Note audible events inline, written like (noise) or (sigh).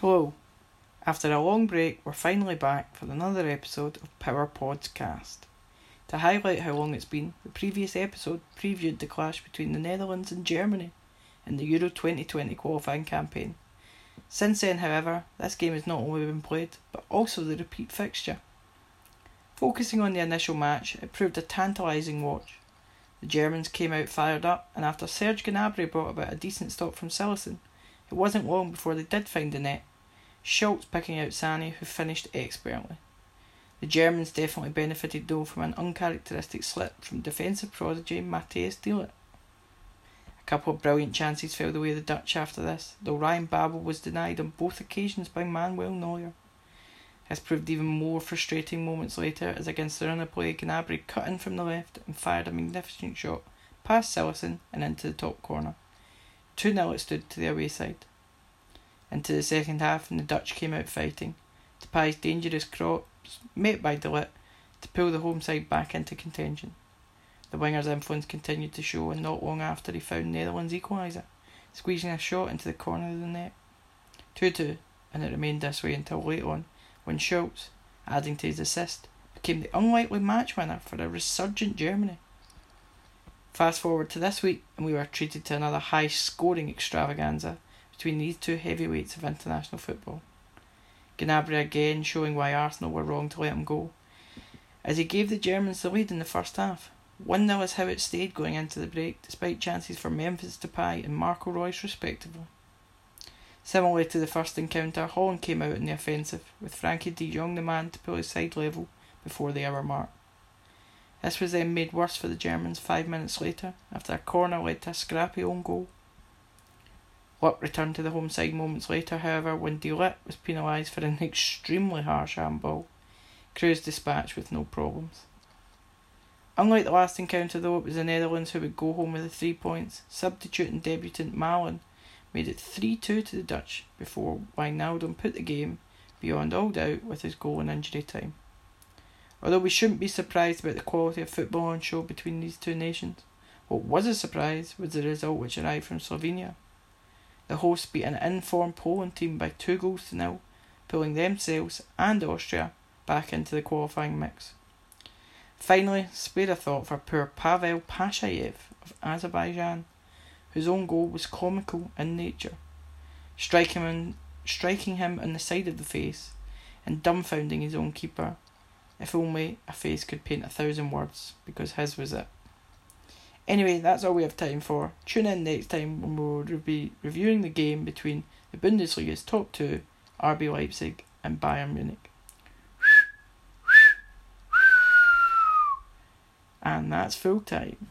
Hello. After a long break, we're finally back for another episode of Power Podcast. To highlight how long it's been, the previous episode previewed the clash between the Netherlands and Germany in the Euro 2020 qualifying campaign. Since then, however, this game has not only been played, but also the repeat fixture. Focusing on the initial match, it proved a tantalising watch. The Germans came out fired up, and after Serge Gnabry brought about a decent stop from Cillessen, it wasn't long before they did find the net Schulz picking out Sané, who finished expertly. The Germans definitely benefited though from an uncharacteristic slip from defensive prodigy Matthijs de A couple of brilliant chances fell the way of the Dutch after this, though Ryan Babel was denied on both occasions by Manuel Neuer. This proved even more frustrating moments later as against the run of play Gnabry cut in from the left and fired a magnificent shot past Cillessen and into the top corner. 2 0 it stood to the away side into the second half and the Dutch came out fighting. Depay's dangerous cross, met by de Ligt, to pull the home side back into contention. The winger's influence continued to show and not long after he found Netherlands' equaliser, squeezing a shot into the corner of the net. 2-2, and it remained this way until late on, when Schulz, adding to his assist, became the unlikely match winner for a resurgent Germany. Fast forward to this week, and we were treated to another high scoring extravaganza between these two heavyweights of international football. Gnabry again showing why Arsenal were wrong to let him go, as he gave the Germans the lead in the first half. 1 0 is how it stayed going into the break, despite chances for Memphis Depay and Marco Reus respectively. Similarly to the first encounter, Holland came out in the offensive, with Frenkie de Jong the man to pull his side level before the hour mark. This was then made worse for the Germans five minutes later, after a corner led to a scrappy own goal. Luck returned to the home side moments later, however, when De Ligt was penalised for an (laughs) extremely harsh handball. Kroos dispatched with no problems. Unlike the last encounter, though, it was the Netherlands who would go home with the three points. Substitute and debutant Malen made it 3 2 to the Dutch before Wijnaldum put the game beyond all doubt with his goal in injury time. Although we shouldn't be surprised about the quality of football on show between these two nations, what was a surprise was the result which arrived from Slovenia. The hosts beat an informed Poland team by two goals to nil, pulling themselves and Austria back into the qualifying mix. Finally, spare a thought for poor Pavel Pashayev of Azerbaijan, whose own goal was comical in nature, striking him, striking him on the side of the face and dumbfounding his own keeper. If only a face could paint a thousand words, because his was it. Anyway, that's all we have time for. Tune in next time when we'll be reviewing the game between the Bundesliga's top two, RB Leipzig and Bayern Munich. And that's full time.